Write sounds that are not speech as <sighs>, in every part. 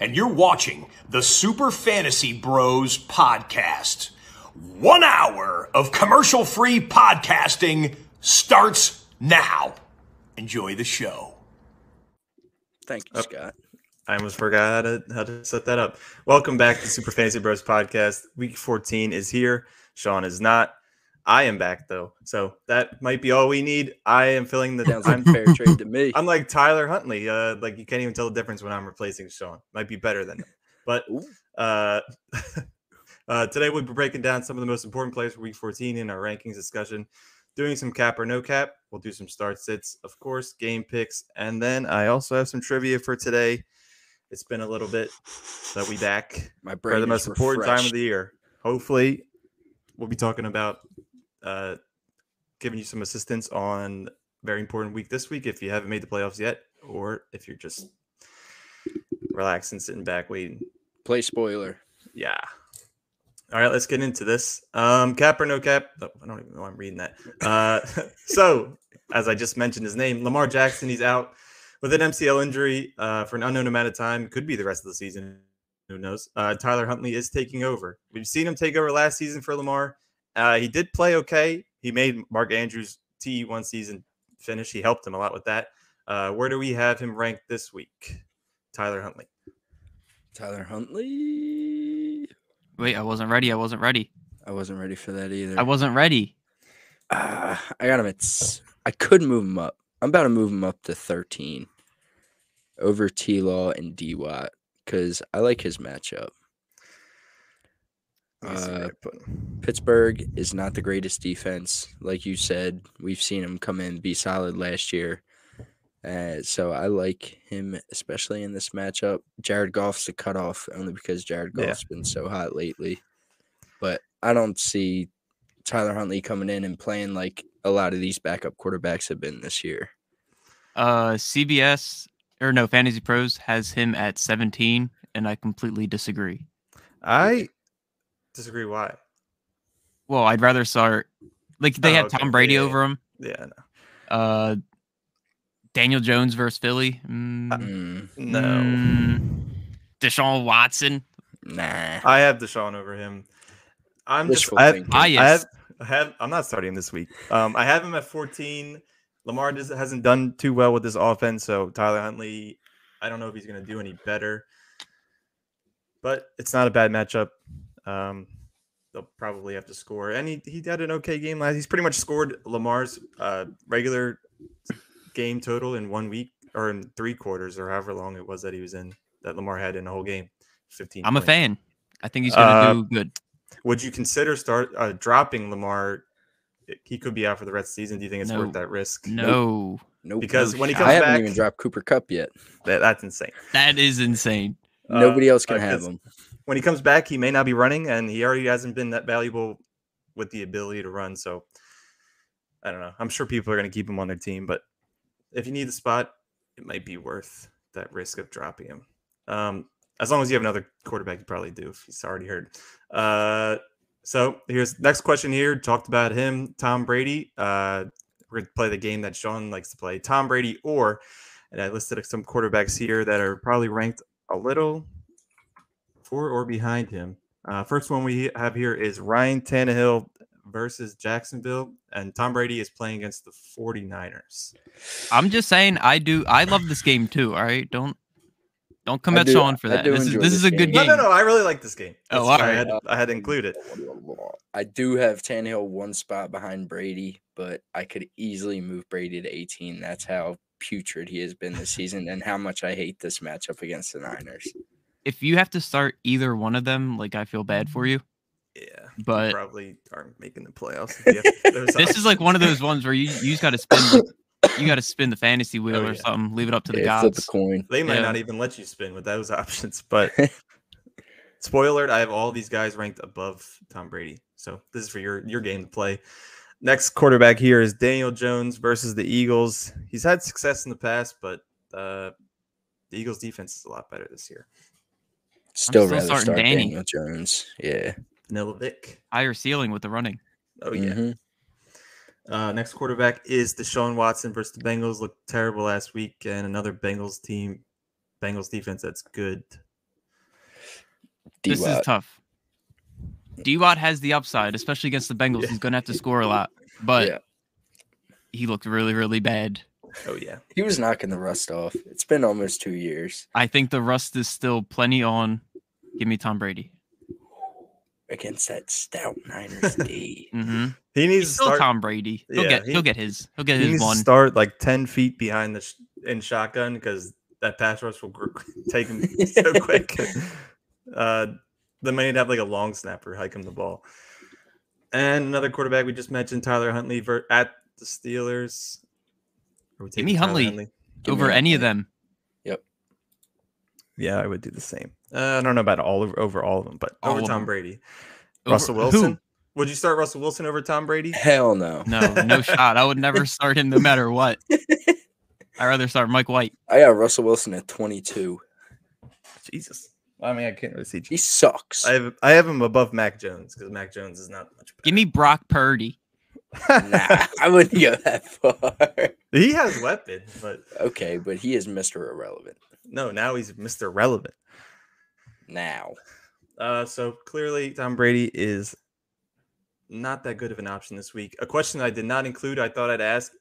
and you're watching the Super Fantasy Bros podcast. One hour of commercial free podcasting starts now. Enjoy the show. Thank you, oh, Scott. I almost forgot how to, how to set that up. Welcome back to Super Fantasy Bros podcast. Week 14 is here. Sean is not. I am back though, so that might be all we need. I am filling the. Sounds I'm, like fair trade to me. I'm like Tyler Huntley. Uh, like you can't even tell the difference when I'm replacing Sean. Might be better than him. But uh, <laughs> uh, today we'll be breaking down some of the most important players for Week 14 in our rankings discussion. Doing some cap or no cap. We'll do some start sits, of course, game picks, and then I also have some trivia for today. It's been a little bit, that we back My brain for the most important time of the year. Hopefully, we'll be talking about uh, giving you some assistance on very important week this week if you haven't made the playoffs yet, or if you're just relaxing, sitting back, waiting. Play spoiler. Yeah. All right, let's get into this. Um, cap or no cap? Oh, I don't even know why I'm reading that. Uh, <laughs> so, as I just mentioned his name, Lamar Jackson, he's out with an MCL injury uh, for an unknown amount of time. Could be the rest of the season. Who knows? Uh, Tyler Huntley is taking over. We've seen him take over last season for Lamar. Uh, he did play okay. He made Mark Andrews' T1 season finish. He helped him a lot with that. Uh, where do we have him ranked this week? Tyler Huntley. Tyler Huntley. Wait, I wasn't ready. I wasn't ready. I wasn't ready for that either. I wasn't ready. Ah, I got him at. I could move him up. I'm about to move him up to 13 over T Law and D Watt because I like his matchup. Let me see where Uh, I put him. Pittsburgh is not the greatest defense. Like you said, we've seen him come in be solid last year. Uh, so I like him, especially in this matchup. Jared Goff's a cutoff only because Jared Yeah. Goff's been so hot lately. But I don't see Tyler Huntley coming in and playing like a lot of these backup quarterbacks have been this year. Uh, CBS or no, Fantasy Pros has him at 17, and I completely disagree. I disagree. Why? Well, I'd rather start like they Oh, had okay. Tom Brady Yeah, yeah, over him. Yeah, no. Uh, Daniel Jones versus Philly. Mm, Mm, no. mm, Deshaun Watson. nah. I have Deshaun over him. I'm just. Wishful I have, thinking. Ah, I have. I have. I'm not starting this week. Um, I have him at 14. Lamar does, hasn't done too well with this offense, so Tyler Huntley. I don't know if he's going to do any better, but it's not a bad matchup. Um, they'll probably have to score, and he, he had an okay game last. He's pretty much scored Lamar's uh, regular game total in one week or in three quarters or however long it was that he was in that Lamar had in the whole game. 15. I'm a fan. I think he's gonna Uh, do good. Would you consider start uh, dropping Lamar? He could be out for the rest of the season. Do you think it's No. worth that risk? No, Nope. Because No when he shot. comes I haven't back, even dropped Cooper Kupp yet. that, that's insane. that is insane. Uh, Nobody else can uh, have 'cause him. When he comes back, he may not be running, and he already hasn't been that valuable with the ability to run. So I don't know. I'm sure people are going to keep him on their team, but if you need the spot, it might be worth that risk of dropping him. Um, as long as you have another quarterback, you probably do if he's already hurt. Uh, so here's next question here. Talked about him, Tom Brady. Uh, we're gonna play the game that Sean likes to play, Tom Brady or, and I listed some quarterbacks here that are probably ranked a little for or behind him. Uh, first one we have here is Ryan Tannehill versus Jacksonville, and Tom Brady is playing against the 49ers. I'm just saying, I do. I love this game too. All right, don't don't come at do- Sean for that. This is this this is a good game. game. No, no, no. I really like this game. Oh, That's why all I, had, I had to include it. I do have Tannehill one spot behind Brady, but I could easily move Brady to 18. That's how putrid he has been this season and how much I hate this matchup against the Niners. If you have to start either one of them, like I feel bad for you. Yeah, But probably aren't making the playoffs. if you have <laughs> this is like one of those ones where you you just got to spin you got to spin the fantasy wheel Oh, or yeah. something. Leave it up to the Yeah, flip a gods. coin. They might Yeah. not even let you spin with those <laughs> options. But <laughs> spoiler alert, I have all these guys ranked above Tom Brady. So this is for your your game to play. Next quarterback here is Daniel Jones versus the Eagles. He's had success in the past, but uh, the Eagles defense is a lot better this year. Still, still rather starting start Danny. Daniel Jones. Yeah. Vanilla Vic. Higher ceiling with the running. Oh yeah. Mhm. Uh, next quarterback is Deshaun Watson versus the Bengals. Looked terrible last week, and another Bengals team, Bengals defense that's good. This is tough. D Watt has the upside, especially against the Bengals. Yeah. He's gonna have to score a lot, but Yeah. he looked really, really bad. Oh yeah. He was knocking the rust off. It's been almost two years I think the rust is still plenty on. Give me Tom Brady. against that stout Niners <laughs> D. hmm He needs He's to still start. Tom Brady. He'll Yeah, get he- he'll get his. He'll get He his needs one. to start like ten feet behind the sh- in shotgun because that pass rush will gr- <laughs> take him so <laughs> quick. Uh, then might need to have like a long snapper hike him the ball. And another quarterback we just mentioned, Tyler Huntley ver- at the Steelers. Give me taking Tyler Huntley. Over me any of them. Yep. Yeah, I would do the same. Uh, I don't know about all over, over all of them, but All over Tom them. Brady. Over- Russell who? Wilson. Would you start Russell Wilson over Tom Brady? Hell no. No, no <laughs> shot. I would never start him no matter what. <laughs> I'd rather start Mike White. I got Russell Wilson at 22. Jesus. I mean, I can't really see. He sucks. I have I have him above Mac Jones because Mac Jones is not much better. Give me Brock Purdy. nah, <laughs> I wouldn't go that far. he has weapons, but Okay, but he is Mr. Irrelevant no, now he's Mr. Relevant. Now. Uh, so clearly Tom Brady is not that good of an option this week. A question I did not include, I thought I'd ask: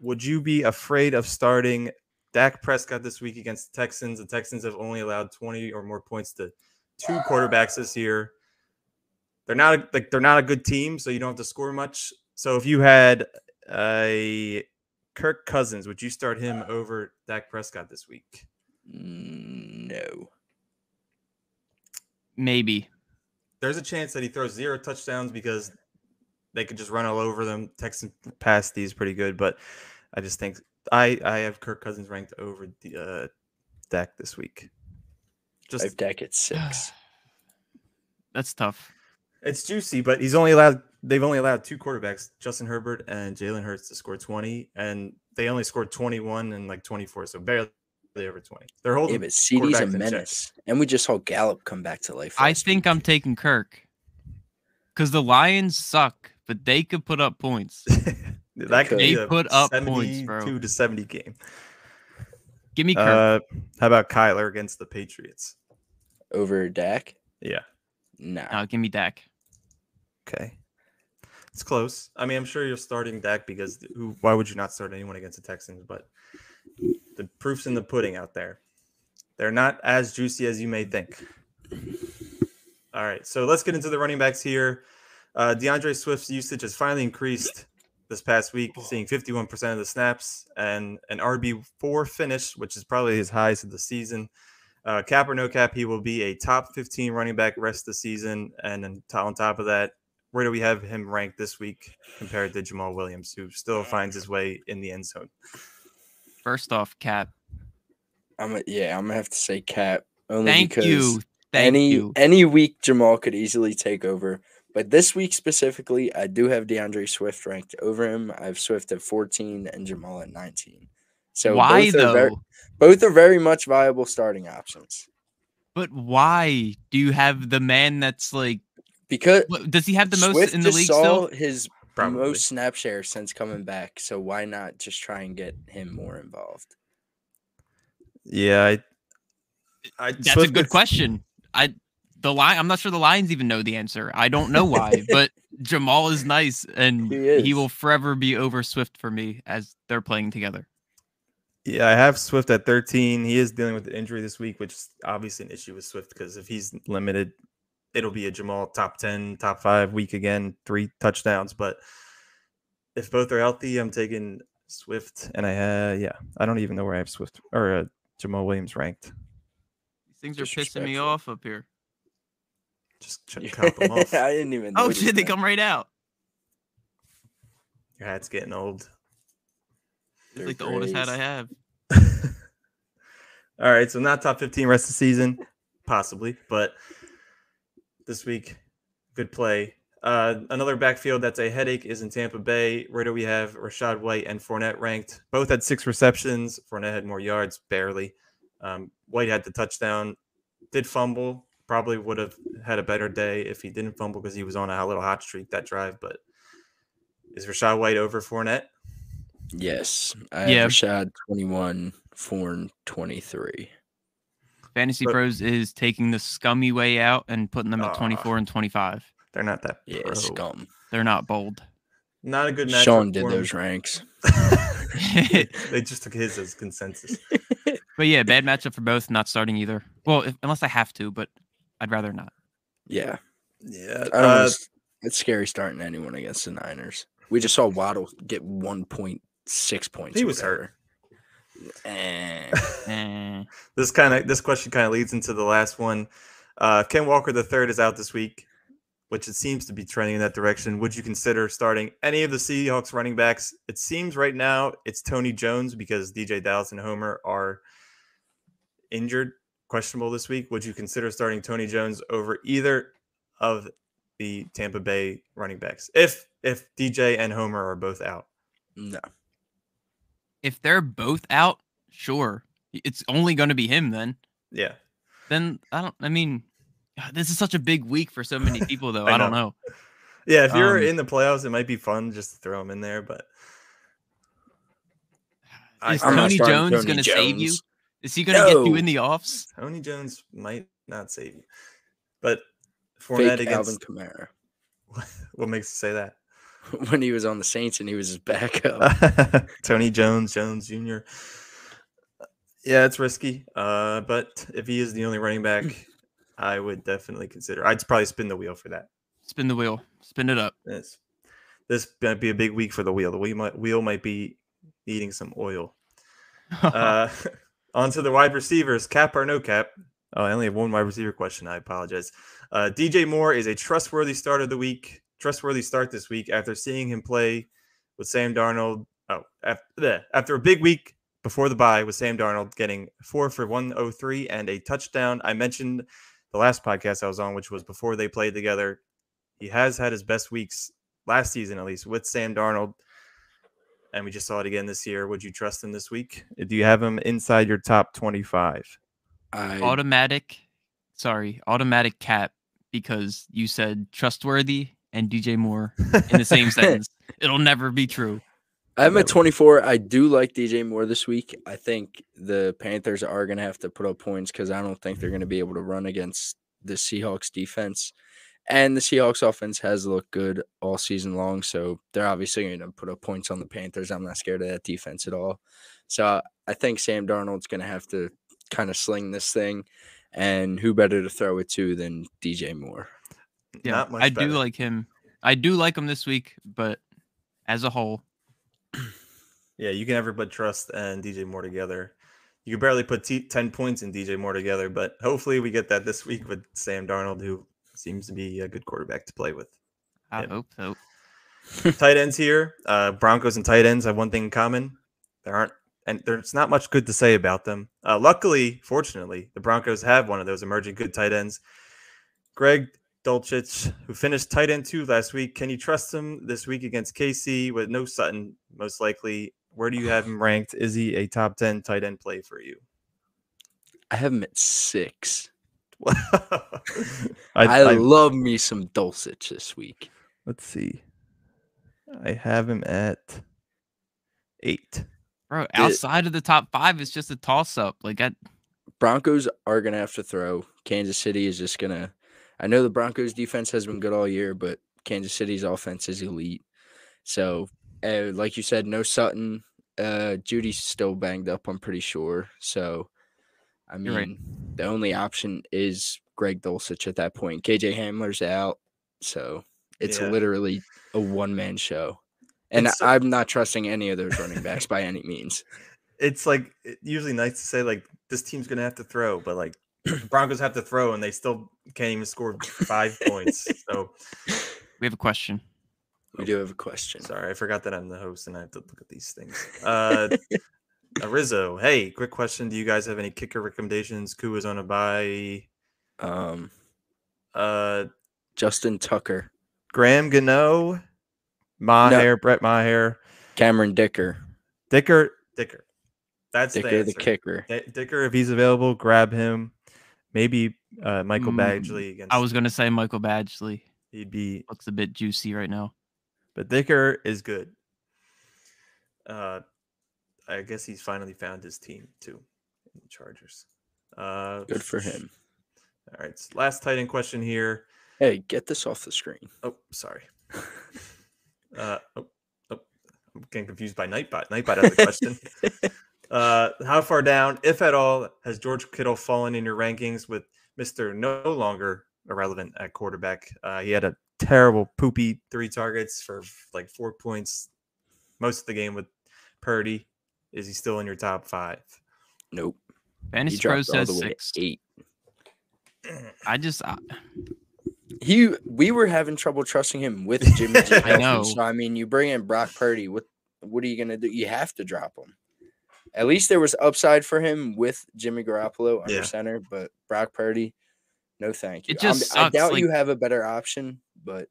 Would you be afraid of starting Dak Prescott this week against the Texans? The Texans have only allowed 20 or more points to two quarterbacks this year. They're not a, like they're not a good team, so you don't have to score much. So if you had a Kirk Cousins, would you start him over Dak Prescott this week? Mm, No. Maybe. there's a chance that he throws zero touchdowns because they could just run all over them. Texan pass these pretty good, but I just think I I have Kirk Cousins ranked over the uh, Dak this week. I Just have Dak at six. <sighs> That's tough. it's juicy, but he's only allowed they've only allowed two quarterbacks, Justin Herbert and Jalen Hurts, to score 20, and they only scored 21 and like 24, so barely over 20. They're holding Yeah, but CeeDee's a quarterbacks check. menace. And we just saw Gallup come back to life. I think week. I'm taking Kirk. Because the Lions suck, but they could put up points. <laughs> that could They be put up 72 points, bro. to 70 game. Give me Kirk. Uh, how about Kyler against the Patriots? over Dak. Yeah. Nah. no, give me Dak. Okay. It's close. I mean, I'm sure you're starting Dak because who? Why would you not start anyone against the Texans? But the proof's in the pudding out there. They're not as juicy as you may think. All right, so let's get into the running backs here. Uh, D'Andre Swift's usage has finally increased this past week, seeing 51% of the snaps and an RB4 finish, which is probably his highest of the season. Uh, cap or no cap, he will be a top 15 running back rest of the season. And then on top of that, where do we have him ranked this week compared to Jamaal Williams, who still finds his way in the end zone? First off, Cap. I'm a, yeah, I'm gonna have to say Cap only Thank because you. Thank any you. any week Jamal could easily take over. But this week specifically, I do have D'Andre Swift ranked over him. I have Swift at 14 and Jamal at 19. So why both are though? both are very much viable starting options. But why do you have the man that's like? Because does he have the most Swift in the league saw still? his Probably. most snap share since coming back. So why not just try and get him more involved? Yeah, I, I That's a good gets- question. I the line. I'm not sure the Lions even know the answer. I don't know why, <laughs> but Jamal is nice, and He he, will forever be over Swift for me as they're playing together. Yeah, I have Swift at 13. He is dealing with the injury this week, which is obviously an issue with Swift because if he's limited, it'll be a Jamal top 10, top five week again, three touchdowns. But if both are healthy, I'm taking Swift. And I, uh, yeah, I don't even know where I have Swift or uh, Jamaal Williams ranked. These things are pissing me off up here. Just ch- cop them <laughs> off. I didn't even. Oh shit, they that. come right out. Your hat's getting old. It's They're like the oldest hat I have. <laughs> All right, so not top 15 rest of the season, possibly, but this week, good play. Uh, another backfield that's a headache is in Tampa Bay. Where do we have Rachaad White and Fournette ranked? Both had six receptions. Fournette had more yards, barely. Um, White had the touchdown, did fumble. Probably would have had a better day if he didn't fumble because he was on a little hot streak that drive. But is Rachaad White over Fournette? Yes, I Yeah. have Rachaad 21, Fourn 23. Fantasy But- Pros is taking the scummy way out and putting them at Ah. 24 and 25. They're not that. Yeah, pro. scum. They're not bold. Not a good matchup. Sean did for 'em. those ranks. <laughs> <laughs> they just took his as consensus. <laughs> But yeah, bad matchup for both. Not starting either. Well, if, unless I have to, but I'd rather not. Yeah, Yeah. Uh, wanna it's scary starting anyone against the Niners. We just saw Waddle get one point six points. He was hurt. Eh. Eh. <laughs> this kind of this question kind of leads into the last one. Uh, Ken Walker the third is out this week, which it seems to be trending in that direction. Would you consider starting any of the Seahawks running backs? It seems right now it's Tony Jones because DJ Dallas and Homer are injured, questionable this week. Would you consider starting Tony Jones over either of the Tampa Bay running backs if if DJ and Homer are both out? no, if they're both out, sure. It's only going to be him then. Yeah. Then I don't. I mean, this is such a big week for so many people, though. <laughs> I I, don't know. know. Yeah, if you're Um, in the playoffs, it might be fun just to throw him in there, but <sighs> I- Is I'm Tony Jones Tony going to save you? Is he going to get you in the offs? Tony Jones might not save you, but Fournette fake Alvin against Kamara <laughs> what makes you say that? <laughs> when he was on the Saints and he was his backup. <laughs> Tony Jones, Jones Jr. Yeah, it's risky, uh, but if he is the only running back, <clears throat> I would definitely consider. I'd probably spin the wheel for that. Spin the wheel. Spin it up. This this might be a big week for the wheel. The wheel might, wheel might be needing some oil. <laughs> Uh, on to the wide receivers, cap or no cap. Oh, I only have one wide receiver question. I apologize. Uh, DJ Moore is a trustworthy start of the week, trustworthy start this week after seeing him play with Sam Darnold. Oh, after, after a big week before the bye with Sam Darnold getting four for 103 and a touchdown. I mentioned the last podcast I was on, which was before they played together. He has had his best weeks last season, at least with Sam Darnold and we just saw it again this year. Would you trust him this week? Do you have him inside your top 25? I automatic. Sorry, automatic cap because you said trustworthy and DJ Moore in the same <laughs> sentence. It'll never be true. I'm at 24. I do like DJ Moore this week. I think the Panthers are going to have to put up points because I don't think they're going to be able to run against the Seahawks defense. And the Seahawks offense has looked good all season long. So they're obviously going to put up points on the Panthers. I'm not scared of that defense at all. So I think Sam Darnold's going to have to kind of sling this thing. And who better to throw it to than DJ Moore? Yeah, Not much I better. do like him. I do like him this week, but as a whole, <clears throat> Yeah, you can never put Trust and DJ Moore together. You can barely put t- 10 points in DJ Moore together, but hopefully we get that this week with Sam Darnold, who seems to be a good quarterback to play with. I Yep. hope so. <laughs> tight ends here. Uh, Broncos and tight ends have one thing in common. There aren't, and there's not much good to say about them. Uh, luckily, fortunately, the Broncos have one of those emerging good tight ends. Greg Dulcich, who finished tight end two last week. Can you trust him this week against KC with no Sutton, most likely? Where do you have him ranked? Is he a top 10 tight end play for you? I have him at six. <laughs> I, I, I- love me some Dulcich this week. let's see. I have him at eight. Bro, outside of the top five, it's just a toss up. Like I Broncos are going to have to throw. Kansas City is just going to. I know the Broncos defense has been good all year, but Kansas City's offense is elite. So, uh, like you said, no Sutton. Uh, Jeudy's still banged up, I'm pretty sure. So, I You're right. mean, the only option is Greg Dulcich at that point. KJ Hamler's out. So, it's Yeah. literally a one man show. And so- I'm not trusting any of those running backs by any means. <laughs> it's like usually nice to say like this team's gonna have to throw, but like <clears throat> Broncos have to throw and they still can't even score five points. So <laughs> we have a question. We do have a question. sorry, I forgot that I'm the host and I have to look at these things. Uh, <laughs> Rizzo, hey, quick question: Do you guys have any kicker recommendations? Koo is on a bye. Um, Uh, Justin Tucker, Graham Gano, Maher, Brett Maher, Cameron Dicker, Dicker, Dicker. That's the, Dicker the answer. kicker. Di- Dicker, if he's available, grab him. Maybe uh, Michael Mm, Badgley against. I was gonna say Michael Badgley. He'd be, Looks a bit juicy right now. but Dicker is good. Uh, I guess he's finally found his team too. in the Chargers. Uh, Good for him. All right, so last tight end question here. Hey, get this off the screen. Oh, sorry. <laughs> Uh, oh, oh, I'm getting confused by Nightbot. Nightbot has a question. <laughs> uh, how far down, if at all, has George Kittle fallen in your rankings with Mister no longer irrelevant at quarterback? Uh, he had a terrible, poopy three targets for like four points most of the game with Purdy. Is he still in your top five? Nope. He Fantasy Pro dropped all says the way six. to eight. <clears throat> I just I, He we were having trouble trusting him with Jimmy <laughs> G. I healthy, know. So I mean, you bring in Brock Purdy. What what are you gonna do? You have to drop him. At least there was upside for him with Jimmy Garoppolo under Yeah. center, but Brock Purdy, no thank you. It I'm- just I sucks, doubt you have a better option, but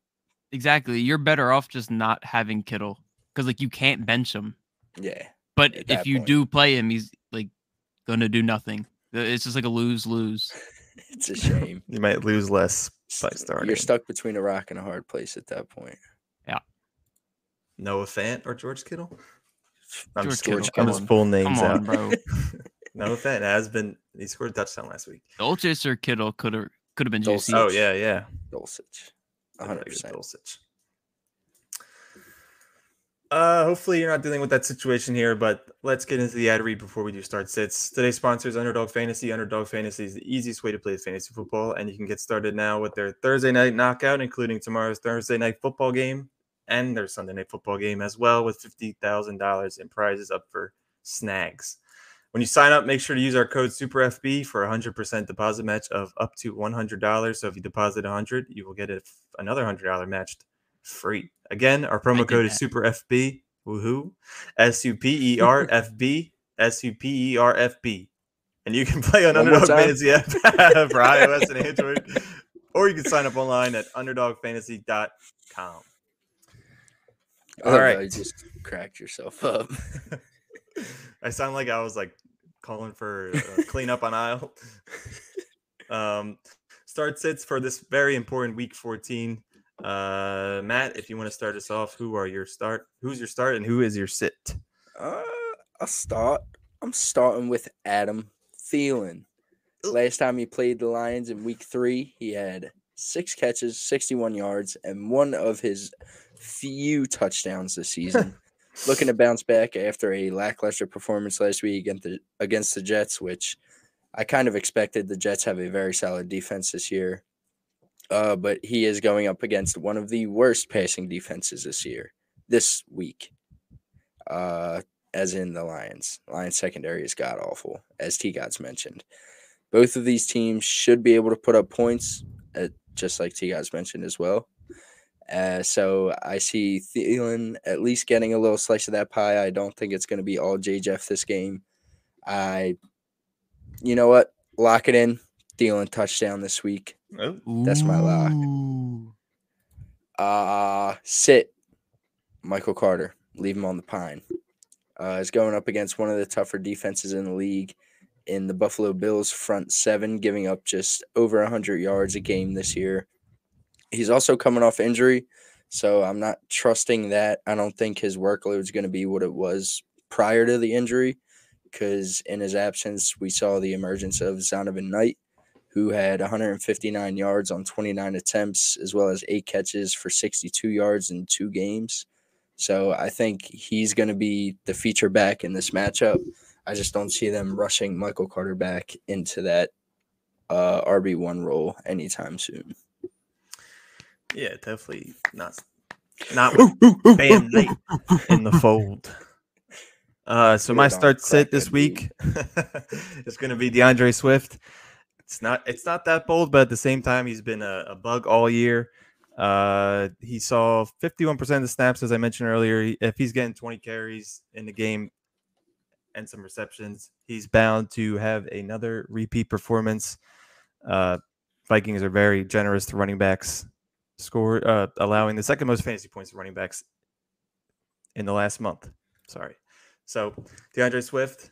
exactly. You're better off just not having Kittle because like you can't bench him. yeah, But if you point. do play him, he's like gonna do nothing. Uh, It's just like a lose lose. <laughs> it's a shame. <laughs> You might lose less by starting. You're stuck between a rock and a hard place at that point. Yeah. Noah Fant or George Kittle? I'm George just. Kittle, I'm just pulling names Come on, out. bro. <laughs> Noah Fant has been. He scored a touchdown last week. Dolchis or Kittle could have could have been Dulcich. juicy. Oh yeah, yeah. Dulcich, I hundred thought he was percent. Dulcich. Uh, hopefully you're not dealing with that situation here, but let's get into the ad read before we do start sits. Today's sponsor is Underdog Fantasy. Underdog Fantasy is the easiest way to play fantasy football, and you can get started now with their Thursday night knockout, including tomorrow's Thursday night football game and their Sunday night football game as well, with fifty thousand dollars in prizes up for snags. When you sign up, make sure to use our code SuperFB for a hundred percent deposit match of up to one hundred dollars. So if you deposit a hundred, you will get a, another hundred dollar matched free. Again, our promo code is that. Super FB. Woohoo! S U P E R F B S U P E R F B, and you can <laughs> play on One Underdog. Fantasy app <laughs> for iOS and Android, or you can sign up online at UnderdogFantasy.com. All All right. right, you just cracked yourself up. <laughs> I sound like I was like calling for uh, cleanup on aisle. <laughs> um, start sits for this very important week 14. Uh, Matt, if you want to start us off, who are your start? Who's your start and who is your sit? Uh, I'll start. I'm starting with Adam Thielen. Last time he played the Lions in week three, he had six catches, 61 yards, and one of his few touchdowns this season. <laughs> Looking to bounce back after a lackluster performance last week against the, against the Jets, which I kind of expected. The Jets have a very solid defense this year. Uh, but he is going up against one of the worst passing defenses this year, this week. Uh, as in the Lions. Lions secondary is god awful, as T Gods mentioned. Both of these teams should be able to put up points, at, just like T Gods mentioned as well. Uh, so I see Thielen at least getting a little slice of that pie. I don't think it's going to be all J Jeff this game. I, you know what? Lock it in. Thielen touchdown this week. Oh, That's my lock. Ooh. Uh sit. Michael Carter. Leave him on the pine. Uh, is going up against one of the tougher defenses in the league in the Buffalo Bills front seven, giving up just over 100 yards a game this year. He's also coming off injury, so I'm not trusting that. I don't think his workload is going to be what it was prior to the injury, because in his absence, we saw the emergence of Zonovan Knight, who had 159 yards on 29 attempts, as well as eight catches for 62 yards in two games. So I think he's going to be the feature back in this matchup. I just don't see them rushing Michael Carter back into that uh, RB1 role anytime soon. Yeah, definitely not. Not Bam Knight in the fold. <laughs> Uh, so my start sit this week <laughs> is going to be D'Andre Swift. It's not it's not that bold, but at the same time, he's been a, a bug all year. Uh, he saw 51% of the snaps, as I mentioned earlier. If he's getting 20 carries in the game and some receptions, he's bound to have another repeat performance. Uh, Vikings are very generous to running backs, score uh, allowing the second most fantasy points to running backs in the last month. Sorry. So D'Andre Swift,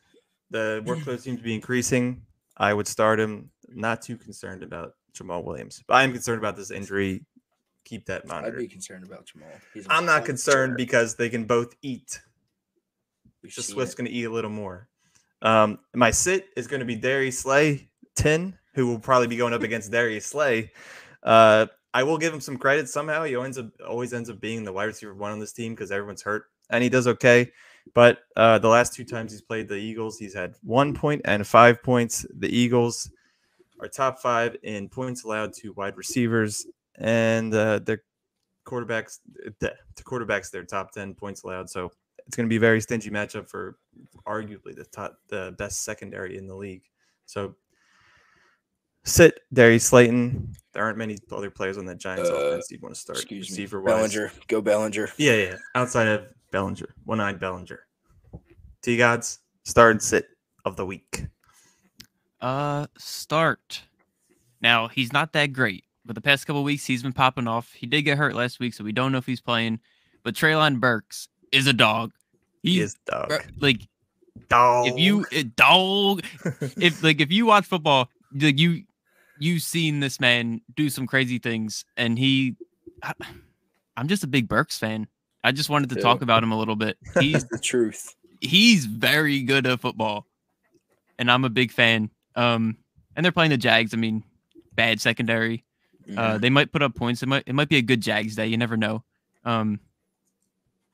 the workload seems to be increasing. I would start him. Not too concerned about Jamaal Williams, but I am concerned about this injury. Keep that monitor. I'd monitored. be concerned about Jamal. He's I'm not concerned because they can both eat. We've Just Swift's going to eat a little more. Um, my sit is going to be Darius Slay. 10, who will probably be going up <laughs> against Darius Slay. Uh, I will give him some credit somehow. He ends up always ends up being the wide receiver one on this team because everyone's hurt, and he does okay. But uh, the last two times he's played the Eagles, he's had one point and five points. The Eagles are top five in points allowed to wide receivers, and uh, their quarterbacks, the quarterbacks, their top ten points allowed. So it's going to be a very stingy matchup for arguably the top, the best secondary in the league. So sit Darius Slayton. There aren't many other players on that Giants Uh, offense you'd want to start. Excuse me. receiver wise. Bellinger. Go Bellinger. Yeah, yeah. Outside of Bellinger, one-eyed Bellinger. T gods start and sit of the week. Uh, start. Now he's not that great, but the past couple weeks he's been popping off. He did get hurt last week, so we don't know if he's playing. But Treylon Burks is a dog. He He's is dog. like Dog. if you dog, <laughs> if like if you watch football, like you you've seen this man do some crazy things, and he. I, I'm just a big Burks fan. I just wanted to Too. talk about him a little bit. <laughs> He's The truth. he's very good at football, and I'm a big fan. Um, and they're playing the Jags. I mean, bad secondary. Uh, Mhm. they might put up points. It might it might be a good Jags day. You never know. Um,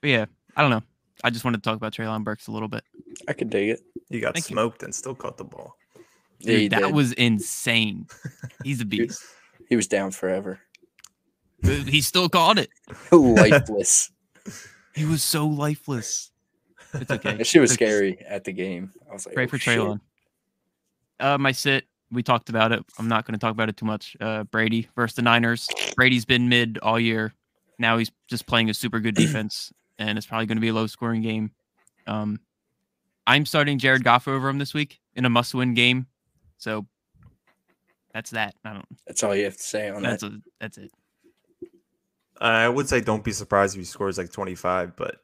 but yeah, I don't know. I just wanted to talk about Treylon Burks a little bit. I could dig it. he got Thank you. smoked and still caught the ball. Dude, that did. was insane. He's a <laughs> beast. He was down forever. he still caught it. <laughs> Lifeless. He was so lifeless. It's okay. That shit was scary at the game. I was like, Pray oh, for. Treylon. Uh, my sit. We talked about it. I'm not going to talk about it too much. Uh, Brady versus the Niners. Brady's been mid all year. Now he's just playing a super good <clears throat> defense, and it's probably going to be a low scoring game. Um, I'm starting Jared Goff over him this week in a must win game. So that's that. I don't. That's all you have to say on That's that. a, that's it. I would say don't be surprised if he scores like 25, but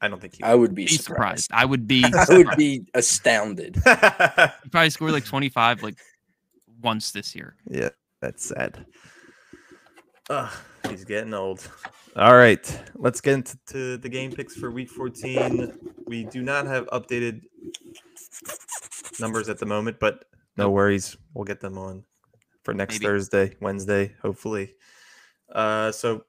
I don't think he I would be Be surprised. surprised. I would be. <laughs> I would be astounded. <laughs> He probably scored like 25 like once this year. yeah, that's sad. Ugh, he's getting old. All right, let's get into to the game picks for week 14. We do not have updated numbers at the moment, but no worries. We'll get them on for next Maybe. Thursday, Wednesday, hopefully. Uh, so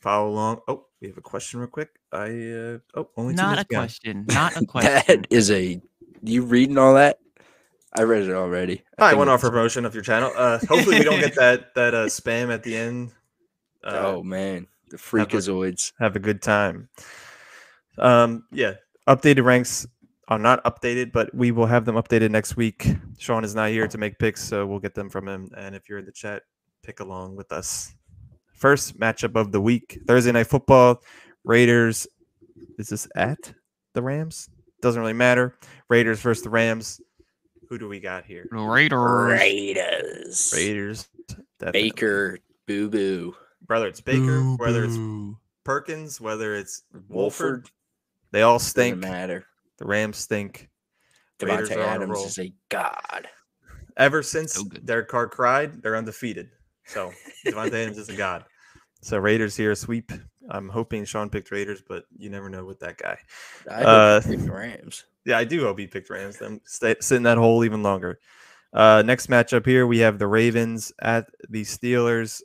follow along. Oh, we have a question real quick. I uh, oh only two Not a behind. question. Not a <laughs> question. That is a. You reading all that? I read it already. I think went off promotion of your channel. Uh, hopefully we don't get <laughs> that that uh, spam at the end. Uh, oh man, the freakazoids. have a good time. Um, yeah, updated ranks are not updated, but we will have them updated next week. Sean is not here to make picks, so we'll get them from him. And if you're in the chat, pick along with us. First matchup of the week: Thursday night football. Raiders. Is this at the Rams? Doesn't really matter. Raiders versus the Rams. Who do we got here? Raiders. Raiders. Raiders. definitely. Baker. Boo boo. Whether it's Baker, Boo, whether it's. Perkins, whether it's Wolford, Wolford. they all stink. Doesn't stink. matter. The Rams stink. Raiders Davante are a Adams is a god. Ever since So good. Derek Carr cried, they're undefeated. So Davante Adams is a god. So Raiders here sweep. I'm hoping Sean picked Raiders, but you never know with that guy. I Uh, he picked Rams. Yeah, I do hope he picked Rams. Them stay, sit in that hole even longer. Uh, next matchup here, we have the Ravens at the Steelers.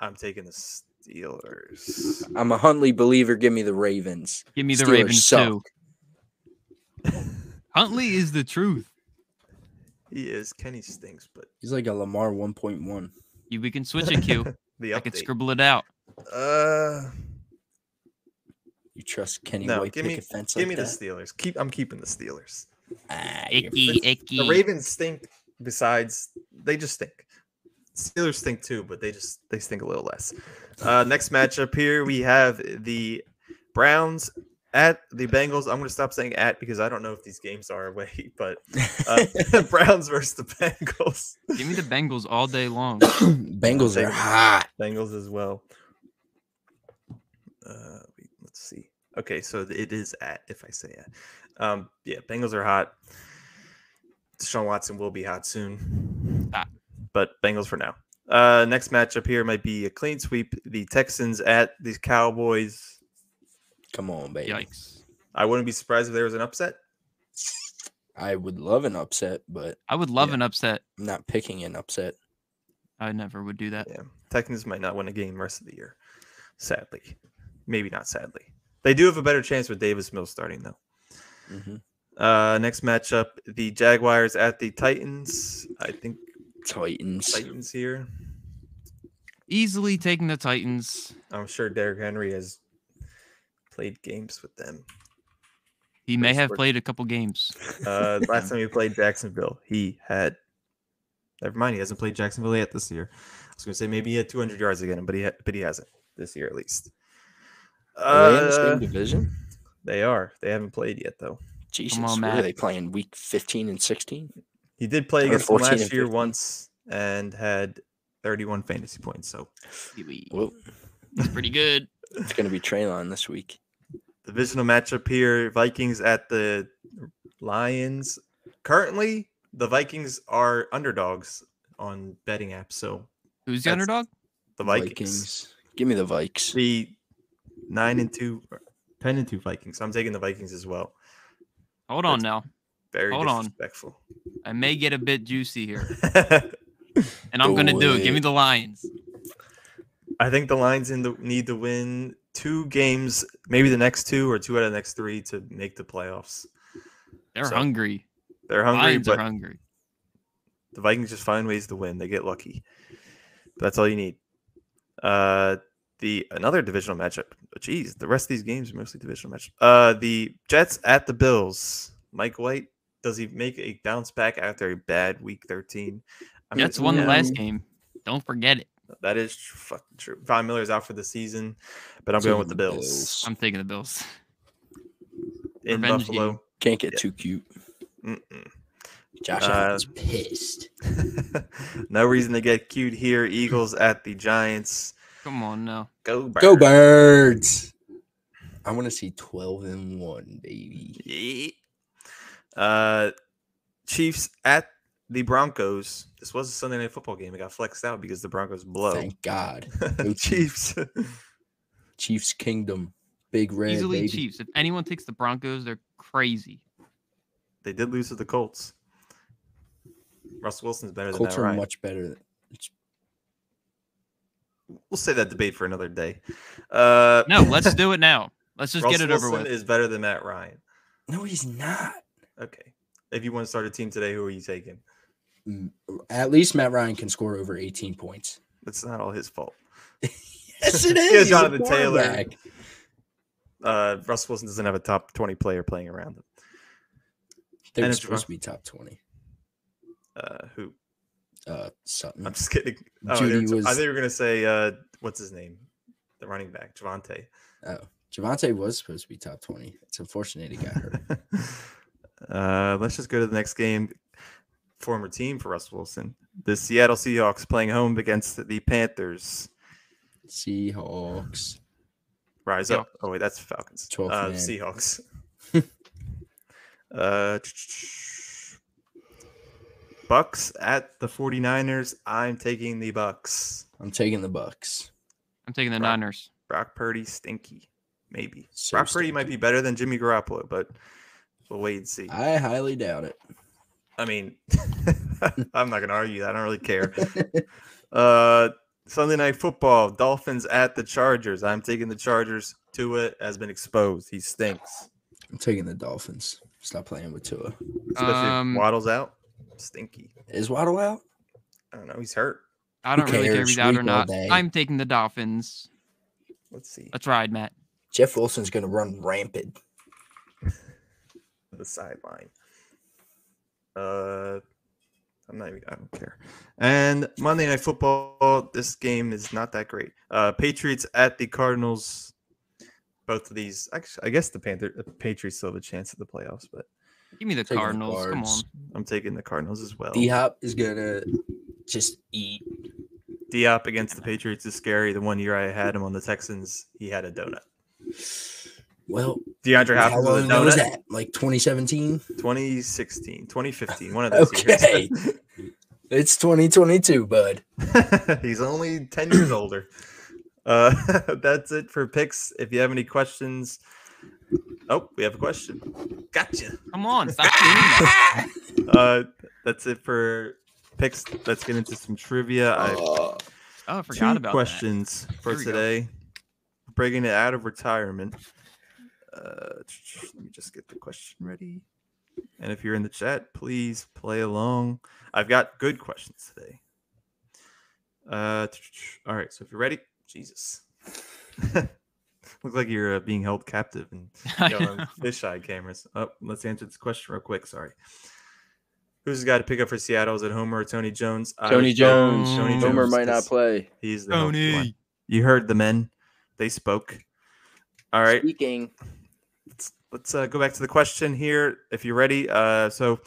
I'm taking the Steelers. I'm a Huntley believer. Give me the Ravens. Give me the Steelers Ravens suck. too. Huntley is the truth. He is. Kenny stinks, but He's like a Lamar 1.1. You, we can switch it, <laughs> Q. the I could scribble it out. Uh, You trust Kenny no, White give pick me, a give like me the? Steelers. Keep. I'm keeping the Steelers. Ah, you're- Icky, icky. The Ravens stink. Besides, they just stink. Steelers stink too, but they just they stink a little less. Uh, next matchup here we have the Browns at the Bengals. I'm going to stop saying at because I don't know if these games are away, <laughs> but uh, <laughs> <laughs> Browns versus the Bengals. Give me the Bengals all day long. <coughs> <coughs> Bengals are hot. Bengals as well. Uh, let's see. Okay, so it is at if I say at. Um, yeah, Bengals are hot. Deshaun Watson will be hot soon. Ah. But Bengals for now. Uh, next matchup here might be a clean sweep. The Texans at the Cowboys. Come on, baby. Yikes. I wouldn't be surprised if there was an upset. I would love an upset, but I would love Yeah. an upset. I'm not picking an upset. I never would do that. Yeah, Texans might not win a game rest of the year. Sadly, maybe not sadly. They do have a better chance with Davis Mills starting though. hmm Uh, next matchup: the Jaguars at the Titans. I think Titans. Titans here. Easily taking the Titans. I'm sure Derrick Henry has played games with them. He may have played a couple games. Uh, last <laughs> time he played Jacksonville, he had. Never mind, he hasn't played Jacksonville yet this year. I was gonna say maybe he had 200 yards again, but he ha- but he hasn't this year at least. Are they in the Uh, same division? they are. They haven't played yet though. Jesus, on, what are they playing? Week 15 and 16? He did play Or against them last year once and had 31 fantasy points. So Well, It's pretty good. it's going to be Traylon this week. Divisional matchup here: Vikings at the Lions. Currently, the Vikings are underdogs on betting apps. So Who's the underdog? the Vikings, Give me the Vikes. the nine and two, or 10 and two Vikings. I'm taking the Vikings as well. Hold on That's- now. Very Hold on. disrespectful. I may get a bit juicy here, <laughs> and I'm gonna do it. Give me the Lions. I think the Lions in the need to win two games, maybe the next two or two out of the next three to make the playoffs. They're So, hungry. They're hungry, Lions but are hungry. the Vikings just find ways to win. They get lucky. But that's all you need. Uh, the another divisional matchup. Jeez, the rest of these games are mostly divisional matchup. Uh, the Jets at the Bills. Mike White does he make a bounce back after a bad Week 13? I Jets won the last game. Don't forget it. That is tr- fucking true. Von Miller's out for the season, but I'm going with the Taking Bills I'm taking the Bills. in revenge Buffalo. Can't get Yeah. too cute. Mm-mm. Josh Uh, Allen's pissed. <laughs> no reason to get cute here. Eagles at the Giants. Come on now. Go birds. Go birds. I want to see 12 and 1, baby. Yeah. Uh, Chiefs at the Broncos. This was a Sunday night football game. It got flexed out because the Broncos blow. Thank God. <laughs> Go Chiefs. <laughs> Chiefs Kingdom. Big red. Easily baby. Chiefs. If anyone takes the Broncos, they're crazy. they did lose to the Colts. Russ Wilson's better than Colts are right? much better. Than, We'll say that debate for another day. Uh, No, let's do it now. Let's just Russ get it over Wilson with. is better than Matt Ryan. no, he's not. Okay. If you want to start a team today, who are you taking? At least Matt Ryan can score over 18 points. It's not all his fault. <laughs> Yes, it <laughs> Yeah, is. He's a Jonathan Taylor. Uh, Russ Wilson doesn't have a top 20 player playing around him. They And supposed to be top 20. Uh, who? Uh, Sutton. I'm just kidding. Oh, Jeudy t- I thought you were gonna say uh, what's his name, the running back, Javonte. Oh, Javonte was supposed to be top 20. It's unfortunate he got hurt. <laughs> uh, let's just go to the next game. Former team for Russ Wilson, the Seattle Seahawks playing home against the Panthers. Seahawks. Rise up! Oh wait, that's Falcons. 12th Uh. Seahawks. <laughs> uh, Bucks at the 49ers. I'm taking the Bucks. I'm taking the Bucks. I'm taking the Brock- Niners. Brock Purdy stinky, maybe. So Brock Purdy might be better than Jimmy Garoppolo, but we'll wait and see. I highly doubt it. I mean, <laughs> I'm not gonna argue that. I don't really care. Uh, Sunday night football: Dolphins at the Chargers. I'm taking the Chargers. Tua has been exposed. He stinks. I'm taking the Dolphins. Stop playing with Tua. Especially Um, if Waddle's out. Stinky. Is Waddle out? I don't know. He's hurt. I don't really care if he's out or not. I'm taking the Dolphins. Let's see Let's ride, Matt. Jeff Wilson's going to run rampant. <laughs> the sideline. Uh, I'm not even. I don't care. And Monday Night Football. This game is not that great. Uh, Patriots at the Cardinals. Both of these, actually, I guess the Panther, the Patriots still have a chance at the playoffs, but Give me the Taking the Cardinals. Come on. I'm taking the Cardinals as well. D Hop is going to just eat. Diop against the Patriots is scary. The one year I had him on the Texans, he had a donut. Well, DeAndre how Hopkins long with a ago was that? Like 2017? 2016, 2015, one of <laughs> those Okay. It's 2022, bud. <laughs> He's only 10 years older. Uh, <laughs> that's it for picks. If you have any questions, Oh, we have a question. Gotcha. Come on, stop that. Uh, that's it for picks. Let's get into some trivia. I Oh, Oh, I forgot two about questions for Here we go. today. Breaking it out of retirement. Uh, let me just get the question ready. And if you're in the chat, please play along. I've got good questions today. Uh, all right. So if you're ready, Jesus. <laughs> Look like you're uh, being held captive and <laughs> that. got fisheye cameras. Oh, let's answer this question real quick. Sorry. Who's the guy to pick up for Seattle? Is it Homer or Tony Jones? Tony would go Jones. Tony Homer Jones, might not play. He's the healthy one. Tony. You heard the men. They spoke. All right. Speaking. Let's, let's uh, go back to the question here. If you're ready. Uh, so,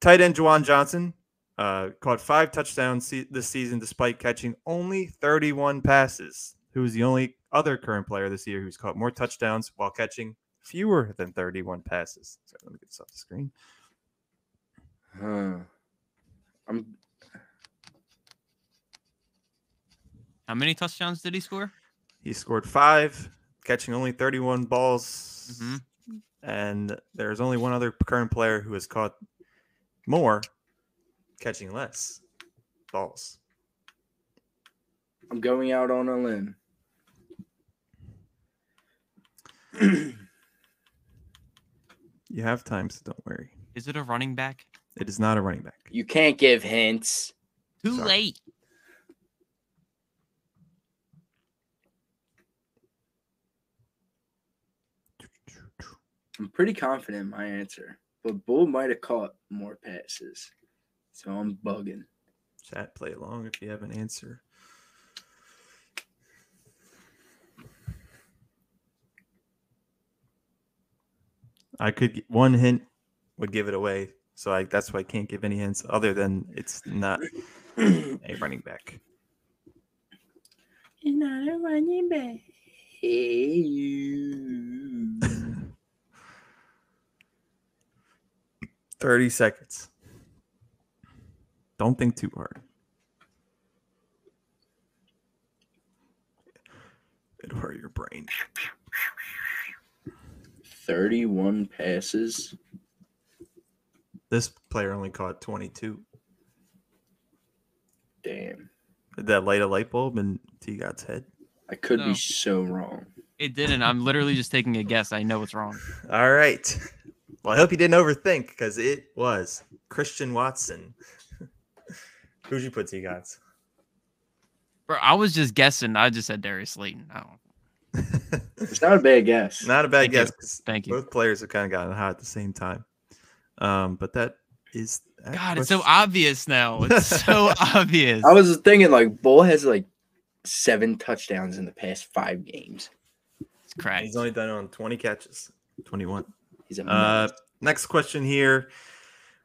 tight end Juwan Johnson uh, caught five touchdowns se- this season despite catching only 31 passes. Who is the only other current player this year who's caught more touchdowns while catching fewer than 31 passes? So let me get this off the screen. Huh. I'm How many touchdowns did he score? He scored five, catching only 31 balls. Mhm. And there's only one other current player who has caught more, catching less balls. I'm going out on a limb. <clears throat> You have time, so don't worry. Is it a running back? It is not a running back. You can't give hints. Too Sorry. late. I'm pretty confident in my answer, but Bull might have caught more passes. So I'm bugging. Chat, play along if you have an answer. I could one hint would give it away, so I that's why I can't give any hints other than it's not a <clears throat> running back. You're not a running back. Hey, you. 30 seconds. Don't think too hard. It'll hurt your brain. 31 passes. This player only caught 22. Damn. Did that light a light bulb in T God's head? I could No. be so wrong. It didn't. I'm literally just taking a guess. I know it's wrong. <laughs> All right. Well, I hope you didn't overthink because it was Christian Watson. <laughs> Who'd you put T Gods? Bro, I was just guessing. I just said Darius Slayton. I don't. <laughs> It's not a bad guess. Not a bad Thank you. Thank you. both players have kind of gotten hot at the same time. Um, but that is that God, it's so obvious now. It's <laughs> so obvious. I was thinking like Bull has like seven touchdowns in the past five games. It's cracked. He's only done it on 20 catches. 21. He's a Uh, next question here.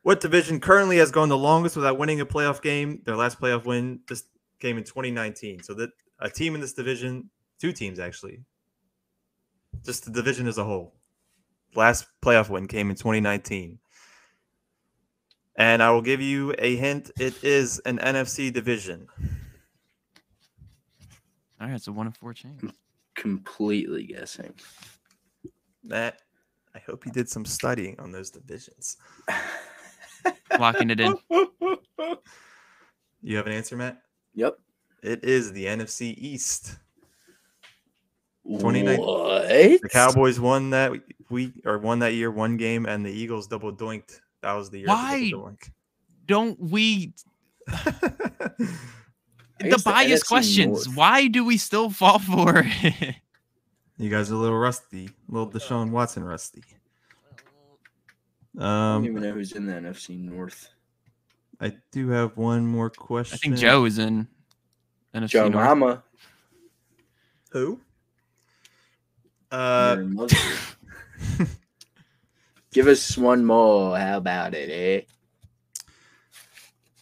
What division currently has gone the longest without winning a playoff game? Their last playoff win this came in 2019. So that a team in this division, two teams actually, just the division as a whole. Last playoff win came in 2019. And I will give you a hint. It is an NFC division. All right, it's a one of four chance. completely guessing. Matt, I hope you did some studying on those divisions. Locking it in. You have an answer, Matt? Yep. It is the NFC East. 29 What? The Cowboys won that week or won that year one game, and the Eagles double doinked. That was the year. Why? The double Don't we? <laughs> The guess the bias questions. North. Why do we still fall for it? You guys are a little rusty, a little Deshaun Watson rusty. I don't Um, even know who's in the NFC North. I do have one more question. I think Joe is in NFC North. Joe North. Mama. Who? Uh. <laughs> Give us one more. How about it, eh?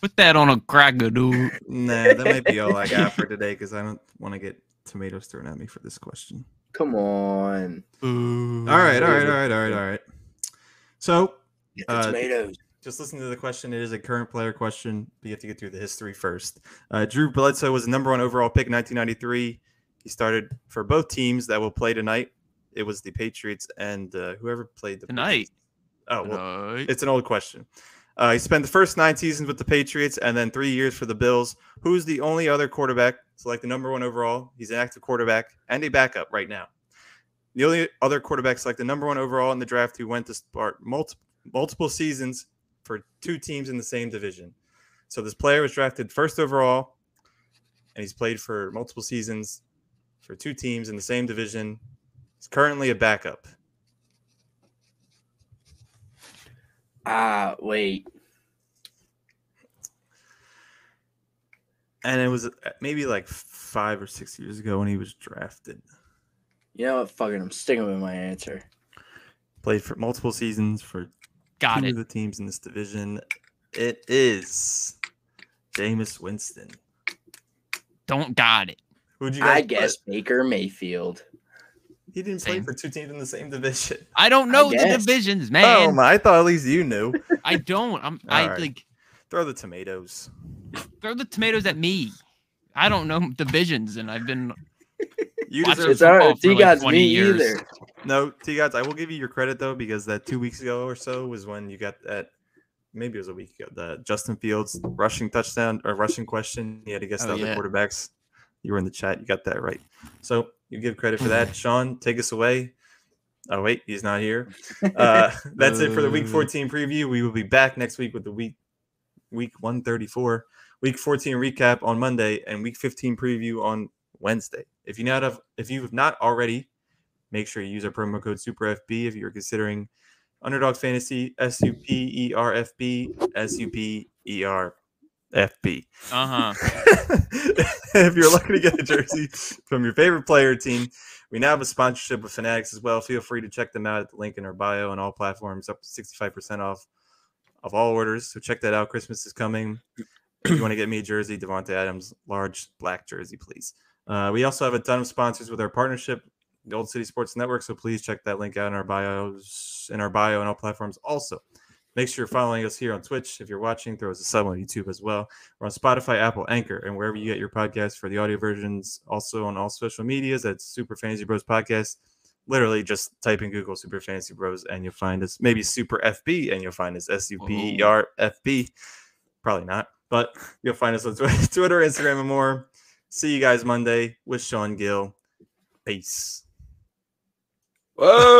Put that on a cracker, dude. nah, that might be all I got for today because I don't want to get tomatoes thrown at me for this question. Come on. All right, all right, all right, all right, all right. So Get the Uh, tomatoes. just listen to the question. It is a current player question. But you have to get through the history first. Uh, Drew Bledsoe was the number one overall pick in 1993. He started for both teams that will play tonight It was the Patriots and uh, whoever played the Tonight. Patriots. Oh well, Tonight. it's an old question. Uh, he spent the first nine seasons with the Patriots and then three years for the Bills. Who's the only other quarterback selected number one overall? He's an active quarterback and a backup right now. The only other quarterback selected number one overall in the draft who went to start multiple multiple seasons for two teams in the same division. So this player was drafted first overall, and he's played for multiple seasons for two teams in the same division. He's currently a backup. Ah, wait. And it was uh, maybe like five or six years ago when he was drafted. You know what? Fucking, I'm sticking with my answer. Played for multiple seasons for Got two it. of the teams in this division. It is Jameis Winston. Don't got it. Who'd you guys I put? guess Baker Mayfield. he didn't play for two teams in the same division. I don't know the guess. divisions, Oh man. my! I thought at least you knew. <laughs> I don't. I'm. I All right. like Throw the tomatoes. Throw the tomatoes at me. I don't know divisions, and I've been <laughs> You Watch deserve It's all football right. for like 20 me years. either. No, T gods, I will give you your credit though, because that two weeks ago or so was when you got that. Maybe it was a week ago. The Justin Fields rushing touchdown or rushing question. You had to guess Oh, the other yeah. quarterbacks. You were in the chat. You got that right. So you give credit for that. <sighs> Sean, take us away. Oh wait, he's not here. Uh, <laughs> that's it for the Week Uh. 14 preview. We will be back next week with the week Week 134, Week 14 recap on Monday, and Week 15 preview on Wednesday. If you not have, if you have not already, make sure you use our promo code SuperFB if you're considering Underdog Fantasy S U P E R F B S U P E R F B. uh huh. <laughs> if you're looking to get a jersey from your favorite player team, we now have a sponsorship with Fanatics as well. Feel free to check them out at the link in our bio on all platforms, up to 65% off of all orders. So check that out. Christmas is coming. If you want to get me a jersey, Davante Adams, large black jersey, please. Uh, we also have a ton of sponsors with our partnership, the Old City Sports Network. So please check that link out in our bios, in our bio on all platforms. Also, make sure you're following us here on Twitch. If you're watching, throw us a sub on YouTube as well. We're on Spotify, Apple, Anchor, and wherever you get your podcasts for the audio versions. Also on all social medias at Super Fantasy Bros Podcast. Literally, just type in Google Super Fantasy Bros and you'll find us. Maybe Super FB and you'll find us S U P E R F B. Probably not, but you'll find us on <laughs> Twitter, Instagram, and more. See you guys Monday with Sean Gill. Peace. Whoa.